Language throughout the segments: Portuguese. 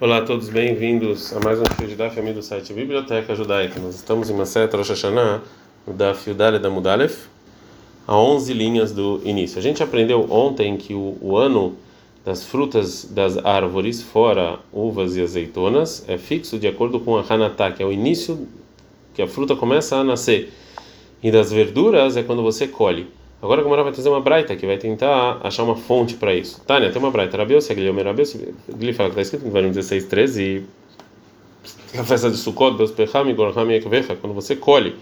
Olá a todos, bem-vindos a mais um show de Daf do site Biblioteca Judaica. Nós estamos em Maset Rosh Hashanah, no Daf Yudale da Mudalef, a 11 linhas do início. A gente aprendeu ontem que o, o ano das frutas das árvores, fora uvas e azeitonas, é fixo de acordo com a Hanatá, que é o início que a fruta começa a nascer. E das verduras é quando você colhe. Agora a Gamara vai trazer uma braita que vai tentar achar uma fonte para isso. Tânia, tem uma braita. Rabiose, Guilherme Rabiose, Guilherme fala que está escrito em Varim 16, 13, a festa de Sukkot, Deus Pechami, Gorhami Ekvecha, quando você colhe.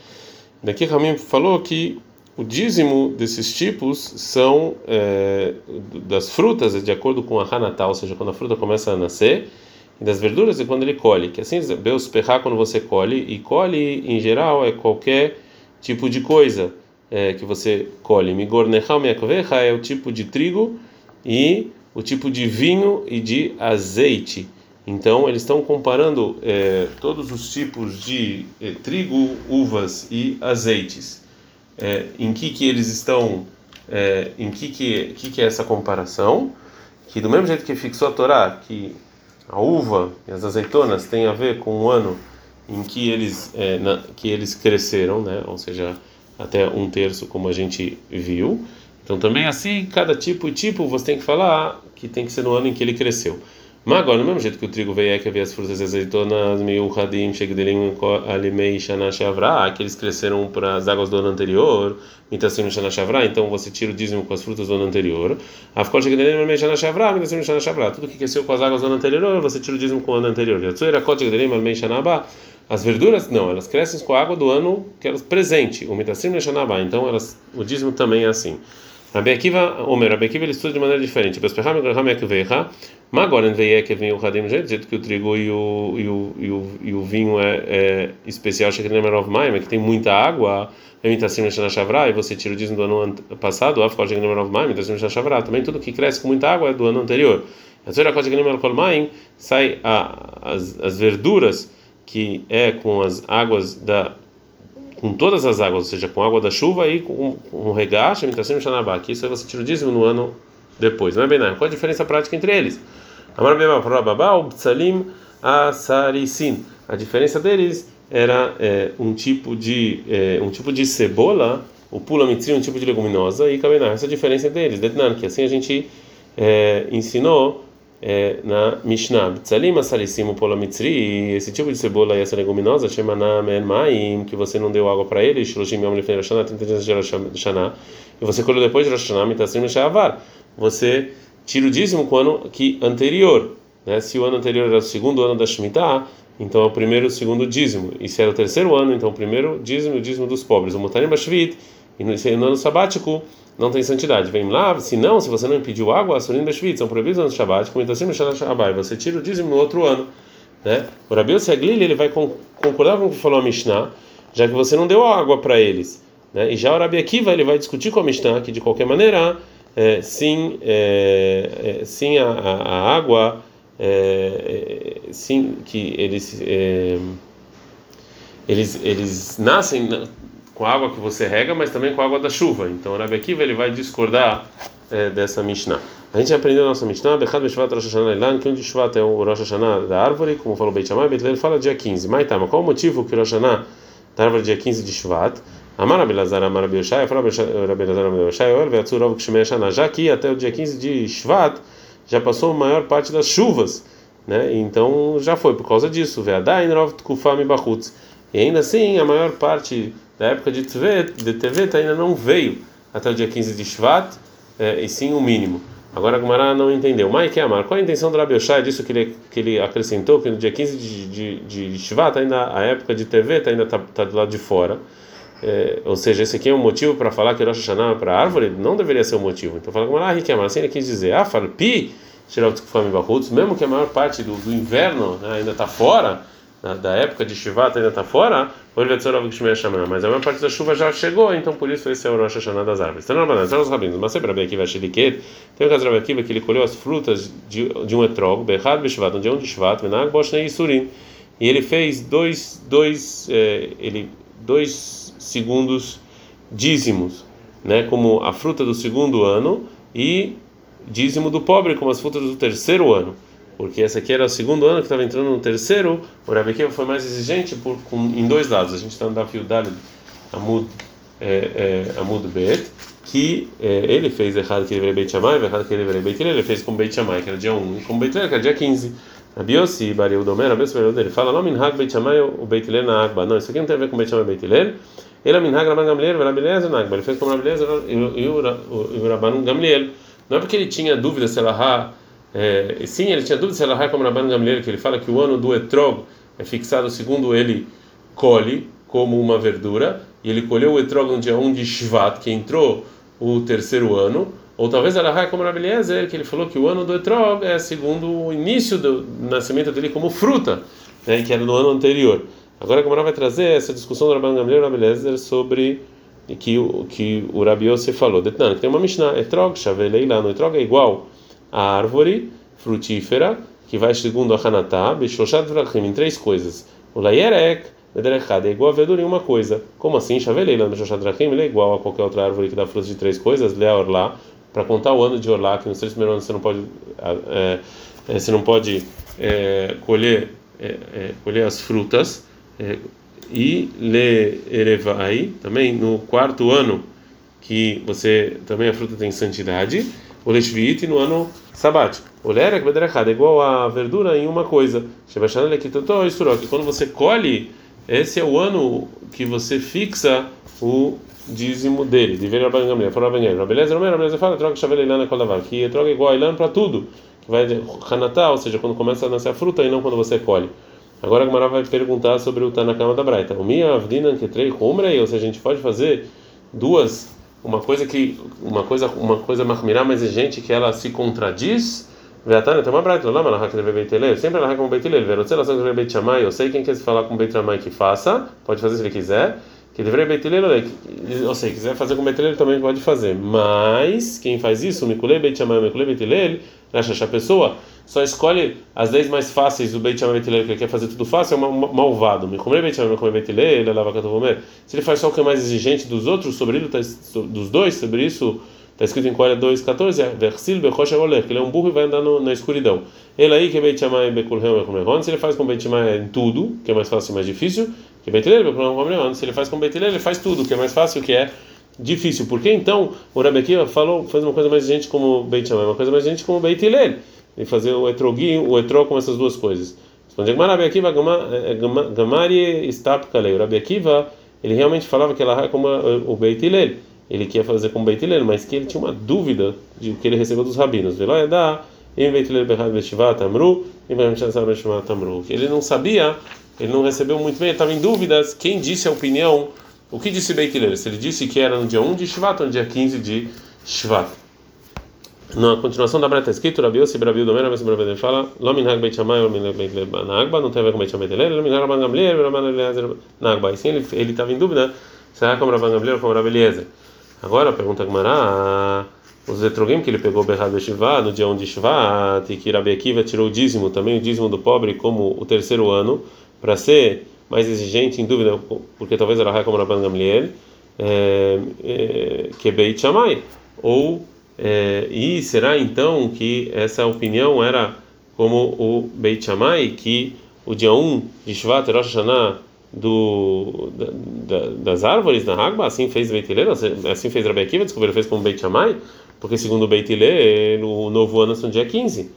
Daqui Ramim falou que o dízimo desses tipos são é, das frutas, de acordo com a Hanatá, ou seja, quando a fruta começa a nascer, e das verduras é quando ele colhe. Que assim, Deus Pechá quando você colhe, e colhe em geral é qualquer tipo de coisa é, que você colhe. Migornechal meakvecha é o tipo de trigo e o tipo de vinho e de azeite. Então eles estão comparando é, todos os tipos de é, trigo, uvas e azeites. É, em que que eles estão? É, em que que, que que é essa comparação? Que do mesmo jeito que fixou a Torá, que a uva e as azeitonas têm a ver com o ano em que eles é, na, que eles cresceram, né? Ou seja, até um terço, como a gente viu. Então também assim, cada tipo e tipo você tem que falar que tem que ser no ano em que ele cresceu. Mas agora, do mesmo jeito que o trigo veio é que havia as frutas e azeitonas, meio radim, chegdelim, alimei, shana que eles cresceram para as águas do ano anterior, mitassim, shana então você tira o dízimo com as frutas do ano anterior. Afkol chegdelim, alimei, shana shavra, mitassim, shana tudo que cresceu com as águas do ano anterior, você tira o dízimo com o ano anterior. Yatsuera, kot chegdelim, alimei, shana as verduras, não, elas crescem com a água do ano que elas presente, o mitassim leshanabá. Então, elas, o dízimo também é assim. Rabi Akiva, Omer, Rabi Akiva ele estuda de maneira diferente. Mas agora, que vem o radim do jeito que o trigo e o, e o, e o, e o vinho é, é especial, é que tem muita água, e você tira o dízimo do ano passado, também tudo que cresce com muita água é do ano anterior. Sai as, as verduras que é com as águas da com todas as águas, ou seja, com água da chuva e com, com o regacho, imitação xanabá, que isso aí você tira o dízimo no ano depois. Não é bem nada. Qual a diferença prática entre eles? Amar babá, o tsalim, a diferença deles era é, um tipo de é, um tipo de cebola, o pula mitri, um tipo de leguminosa e cabená. Essa é a diferença deles. Detnan, que assim a gente é, ensinou é, na Mishnah. Tzalim asalicimo pola mitzri, esse tipo de cebola e essa leguminosa, chama na maim, que você não deu água para ele, shloshim yom lefnei Rosh 30 dias de Rosh e você colheu depois de Rosh Hashanah, mitassim she'avar. Você tira o dízimo com o ano que anterior, né? Se o ano anterior era o segundo ano da Shemitah, então é o primeiro e o segundo dízimo. E se era o terceiro ano, então o primeiro dízimo e o dízimo dos pobres. O Mutarim Bashvit, e no ano sabático, não tem santidade. Vem lá, se não, se você não impediu água, a Surim Beshvit, são proibidos no Shabbat, como sendo Shabbat, você tira o dízimo no outro ano. Né? O Rabi Seglili, ele vai concordar com o que falou a Mishnah, já que você não deu água para eles. Né? E já o Rabi Akiva, ele vai discutir com a Mishnah que, de qualquer maneira, é, sim, é, é, sim a, a, a água, é, é, sim, que eles, é, eles, eles nascem com a água que você rega, mas também com a água da chuva. Então, o Rabi Akiva ele vai discordar é, dessa Mishnah. A gente aprendeu a nossa Mishnah, Bechad Beshvat Rosh Hashanah Ilan, que um de Shvat é o Rosh Hashanah da árvore, como falou Beit Shammai, Beit fala dia 15. Mas tá, mas qual o motivo que o Rosh Hashanah da árvore é dia 15 de Shvat? Amar Abelazar, Amar Abelashai, fala Abelazar, Amar Abelashai, Ol Veatzur que Kshemei Hashanah, já que até o dia 15 de Shvat já passou a maior parte das chuvas, né? Então já foi por causa disso. Veadain Rov Tkufam Bachutz. E ainda assim, a maior parte da época de Tevet, de Tevet ainda não veio até o dia 15 de Shvat, é, e sim o mínimo. Agora a Gumara não entendeu. Mas que amar? Qual a intenção do Rabi Oshai disso que ele, que ele acrescentou que no dia 15 de, de, de Shvat, ainda a época de Tevet ainda está tá do lado de fora? É, ou seja, esse aqui é um motivo para falar que Rosh Hashanah é para árvore? Não deveria ser um motivo. Então fala Gumara, ah, que amar? Assim ele quis dizer, ah, fala, pi, mesmo que a maior parte do, do inverno né, ainda está fora da época de Shivat ainda está fora, mas a maior parte da chuva já chegou, então por isso esse é o Rosh Hashanah das árvores. Então, não, não, os rabinos, mas sempre aqui vai Shiliket, tem um caso de Akiva que ele colheu as frutas de, de um etrog, Behad Beshvat, um dia um de Shvat, Menag Boshnei Isurim, e ele fez dois, dois, eh, ele, dois segundos dízimos, né, como a fruta do segundo ano e dízimo do pobre, como as frutas do terceiro ano. Porque esse aqui era o segundo ano que estava entrando no terceiro, o Rabi Akiva foi mais exigente por, com, em dois lados. A gente está no Dafio Dalid Amud, é, é, Bet, que é, ele fez errado que ele veio Beit Shammai, errado que ele veio Beit ele fez com Beit Shammai, que era dia 1, e com Beit que era dia 15. Rabi Yossi, Bariu Domer, Rabi Yossi, dele fala, não minhag Beit Shammai, o Beit na Agba. Não, isso aqui não tem a ver com Beit Shammai Beit Hillel. Ele é minhag Rabban Gamliel, Rabi Eliezer na Agba. Ele fez com Rabi Eliezer e o Rabban Gamliel. Não é porque ele tinha dúvida se ela é, sim, ele tinha dúvida se ela é como Rabban Gamliel, que ele fala que o ano do etrog é fixado segundo ele colhe como uma verdura, e ele colheu o etrog no dia 1 de Shvat, que entrou o terceiro ano, ou talvez ela é como Eliezer, que ele falou que o ano do etrog é segundo o início do nascimento dele como fruta, né, que era no ano anterior. Agora a Gamara vai trazer essa discussão do Rabban Gamliel e sobre que que o Rabi Yosef falou. Detnan, que tem uma Mishnah, etrog, chavelei lá no etrog é igual a árvore frutífera que vai segundo a Hanatá, Beshoshat em três coisas. O Layerek, Bederechad, é igual a verdura em uma coisa. Como assim? Chaveleila, Beshoshat Vrachim, ele é igual a qualquer outra árvore que dá frutos de três coisas, Lea Orlá, para contar o ano de Orlá, que nos três primeiros anos você não pode, é, é, você não pode é, colher, é, é, colher as frutas. E Le Erevai, também no quarto ano, que você também a fruta tem santidade o Leshvit no ano sabático. O Lerek Bederechad é igual a verdura em uma coisa. Que quando você colhe, esse é o ano que você fixa o dízimo dele. De ver a Bangamia, fora a. Beleza, Romero, beleza, fala, troca chave leilana com a que troca igual a ilana para tudo. Que vai Hanatá, ou seja, quando começa a nascer a fruta e não quando você colhe. Agora a Gamara vai perguntar sobre o Tanakama da Braita. O Mia Avdina que trei ou seja, a gente pode fazer duas uma coisa que uma coisa uma coisa marmirá mais exigente que ela se contradiz Veatana tem uma lá, mas ela beit ele, sempre ela com beit ele, verotela sangue de beit chamai, eu sei quem quer falar com beit chamai que faça, pode fazer se ele quiser, que deveria beit ele, eu sei, quiser fazer com beit ele também pode fazer, mas quem faz isso, mikulei beit chamai, mikulei beit ele, acha a pessoa só escolhe as 10 mais fáceis do Beit Shammai que ele quer fazer tudo fácil, é um malvado. Se ele faz só o que é mais exigente dos outros, sobre ele, tá dos dois, sobre isso, está escrito em Coelho 2,14, é Versil Bechosh que ele é um burro e vai andar no, na escuridão. Ele aí que é Beit Shammai Bekulhem Bekulhem se ele faz com Beit Shammai em tudo, que é mais fácil e mais difícil, que Beit Hillel Bekulhem se ele faz com Beit Hillel, ele faz tudo, que é mais fácil, que é difícil. Porque então o Akiva falou, faz uma coisa mais exigente como Beit Shammai, uma coisa mais exigente como Beit e fazer o etroguinho, o etrog com essas duas coisas. Responde Gemara, Rabi Akiva, eh, Gamari Stapkalei. O Rabi Akiva, ele realmente falava que ela é como o Beit Hillel. Ele queria fazer como Beit Hillel, mas que ele tinha uma dúvida de que ele recebeu dos rabinos. Ele não sabia, ele não recebeu muito bem, ele estava em dúvidas quem disse a opinião, o que disse Beit Hillel. Se ele disse que era no dia 1 de Shvat ou no dia 15 de Shvat. Na continuação da breta escrito, Rabi Yossi, Rabi Domena, Rabi Rabi fala, Lo minhag beit Shammai, Lo minhag beit Nagba, não tem a ver com beit Shammai dele, Lo minhag Rabban Gamliel, Rabban Eliezer Nagba. E sim, ele estava em dúvida, será como Rabban Gamliel ou como Rabbi Eliezer. Agora pergunta Gmará, os etrogim que ele pegou Berrad Beshivá, no dia 1 de Shvat, e que Rabi Akiva tirou o dízimo, também o dízimo do pobre, como o terceiro ano, para ser mais exigente, em dúvida, porque talvez era como Rabban Gamliel, é, é, que Beit Shammai, ou é, e será então que essa opinião era como o Beit Shammai, que o dia 1 de Shvat, Rosh Hashanah, do, da, da, das árvores na Hagba, assim fez Beit Hillel, assim fez Rabbi Akiva, ele fez como Beit Shammai, porque segundo o Beit Hillel, o novo ano são dia 15.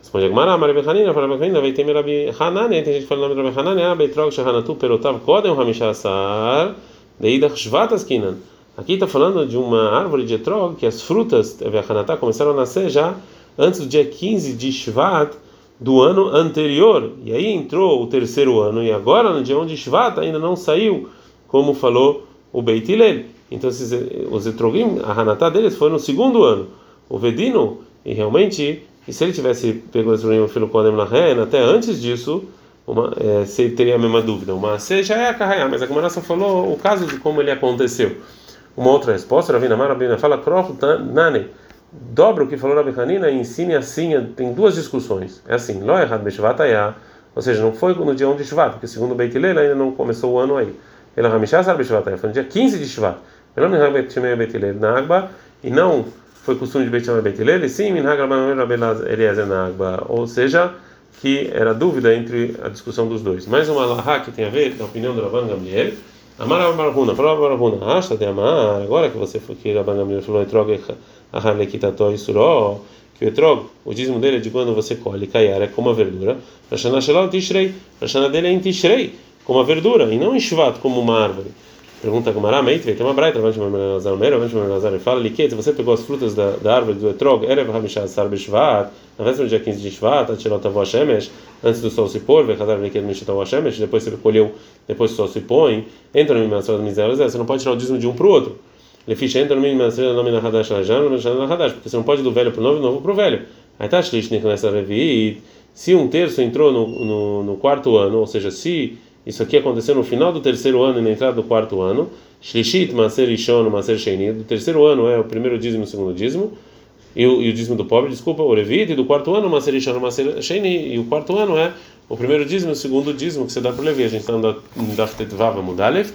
Responde Agmará, Mari Bechanina, fala Bechanina, vai ter Rabi Hanani, tem gente que fala o nome de Rabi Hanani, ah, Beitrog Shahanatu Perotav Kodem Hamishasar, Deidach Shvat Askinan. Aqui está falando de uma árvore de etrog que as frutas começaram a nascer já antes do dia 15 de Shvat do ano anterior. E aí entrou o terceiro ano e agora no dia 1 de Shvat ainda não saiu, como falou o Beit Hillel. Então esses, os etrogim, a Hanatá deles foi no segundo ano. O Vedino, e realmente, e se ele tivesse pego o etrogim filho Kodem Lahen, até antes disso, uma, é, se teria a mesma dúvida. Uma seja é a Kahayá, mas a Gemara só falou o caso de como ele aconteceu. Uma outra resposta, Ravina Mar, Ravina fala, Nane, dobra o que falou Rabi Hanina e ensine assim, tem duas discussões. É assim, Lo errado Beshvatayá, ou seja, não foi no dia 1 de Shvat, porque segundo Beit Hillel ainda não começou o ano aí. Ele Ramishá Sar Beshvatayá, foi no dia 15 de Shvat. Na Agba, e não foi costume de Beit Shammai Beit Hillel, sim, Eliezer Nagba, ou seja, que era dúvida entre a discussão dos dois. Mais uma lahá que tem a ver com a opinião do Rabban Gamliel. Amar Barhuna, falou Barhuna, acha de amar, agora que você foi que Rabban Gamliel falou, etrog ahalekitato isuró, que o etrog, o dízimo dele é de quando você colhe, caiar, é como a verdura. Rashana Shalal Tishrei, Rashana dele é em Tishrei, como a verdura, e não em Shvat, como uma árvore. Pergunta Gumara Meitre, tem uma braita, Avante Mamazar Mero, Avante Mamazar, fala, Liquete, você pegou as frutas da, da árvore do etrog, Erev Hamishah Sar Beshvat, na véspera do dia 15 de Shvat, Atirot Avó Shemesh, antes do sol se pôr, Vechazar Liquete Mishat Avó Shemesh, depois você colheu, depois o sol se põe, entra no Mimassor das Misérias, você não pode tirar o dízimo de um para o outro. Ele ficha, entra no Mimassor nome na Hadash Lajan, no Mimassor na Hadash, porque você não pode do velho para o novo e novo para o velho. Aí tá Shlishnik nessa Revi, se um terço entrou no, no, no quarto ano, ou seja, se isso aqui aconteceu no final do terceiro ano e na entrada do quarto ano, Shlishit, Maser Ishon, Maser Sheini. Do terceiro ano é o primeiro dízimo e o segundo dízimo. E o, e o dízimo do pobre, desculpa, o Levite. E do quarto ano, Maser Ishon, Maser Sheini. E o quarto ano é o primeiro dízimo e o segundo dízimo que você dá para o Levi. A gente está no Daftet Vava Mudalev.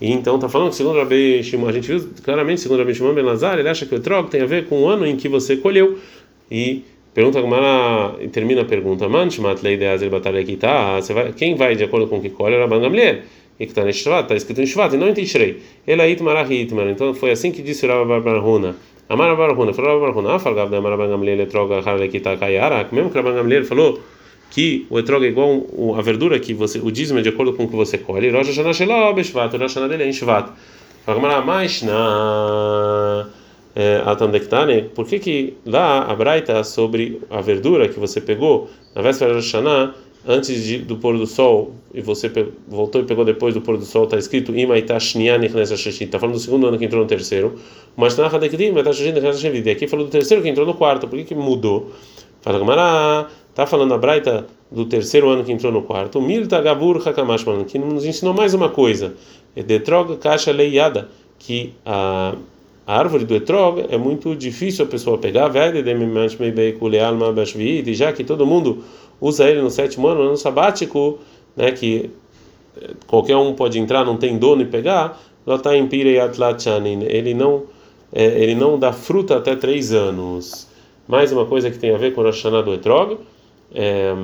E então está falando que segundo Rabi Shimon, a gente viu claramente, segundo Rabi Shimon Ben Lazar, ele acha que o etrog tem a ver com o ano em que você colheu. E pergunta como ela termina a pergunta, Man, Shmat Lei de Azer Batalekita, quem vai de acordo com o que colhe? É Rabban Gamliel e que está em Shvat, está escrito em Shvat, e não em Tishrei. Ele é Itmarach Itmar. Então foi assim que disse o Rabba Barbaruna. Amar Barbaruna, falou Rabba Barbaruna, ah, falgava da Amar Gamliel etroga harlekita kayara, mesmo que Rabba Gamliel falou que o etroga é igual a verdura que você, o dízimo é de acordo com o que você colhe. Rosh Hashanah Shelah Beshvat, o Rosh Hashanah dele é em Shvat. Fala mais Atamdektane, por que que lá a Braita sobre a verdura que você pegou na véspera de Hashanah antes de, do pôr do sol e você pe, voltou e pegou depois do pôr do sol, está escrito Está falando do segundo ano que entrou no terceiro. Mas aqui falou do terceiro que entrou no quarto. Por que, que mudou? Fala Gamara, está falando a Braita do terceiro ano que entrou no quarto. Milta Gabur Hakamashman, que nos ensinou mais uma coisa. Detrog Kasha Leiada, que a a árvore do etrog é muito difícil a pessoa pegar, e já que todo mundo usa ele no sétimo ano, no sabático, né, que eh, qualquer um pode entrar, não tem dono e pegar, ele não é, ele não dá fruta até três anos. Mais uma coisa que tem a ver com o Hashanah do Etrog. É,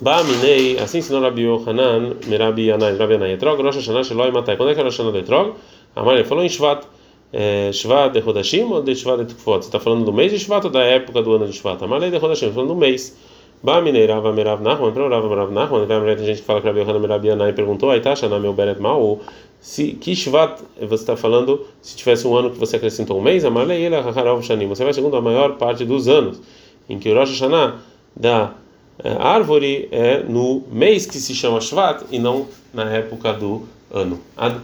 Ba'aminei, assim ensinou Rabi Yohanan, Merabi Yanai, Rabi Yanai, Etrog, Rosh Hashanah Sheloi Matai. Quando é que é o Rosh Hashanah do Etrog? Amar, ele falou em Shvat. Shvat de Rodashim ou de Shvat de Tukfot? Você está falando do mês de Shvat ou da época do ano de Shvat? Amar, de Rodashim, falando do mês. Ba mineirava merav nahman, para orava merav nahman, vai tem gente que fala que Rabi Yohanan merav yanai perguntou, aí tá, na meu beret mal, se que shvat você está falando, se tivesse um ano que você acrescentou um mês, amalei ele harav shanim, você vai segundo a maior parte dos anos, em que o Rosh Hashanah da árvore é no mês que se chama shvat e não na época do ano. Ad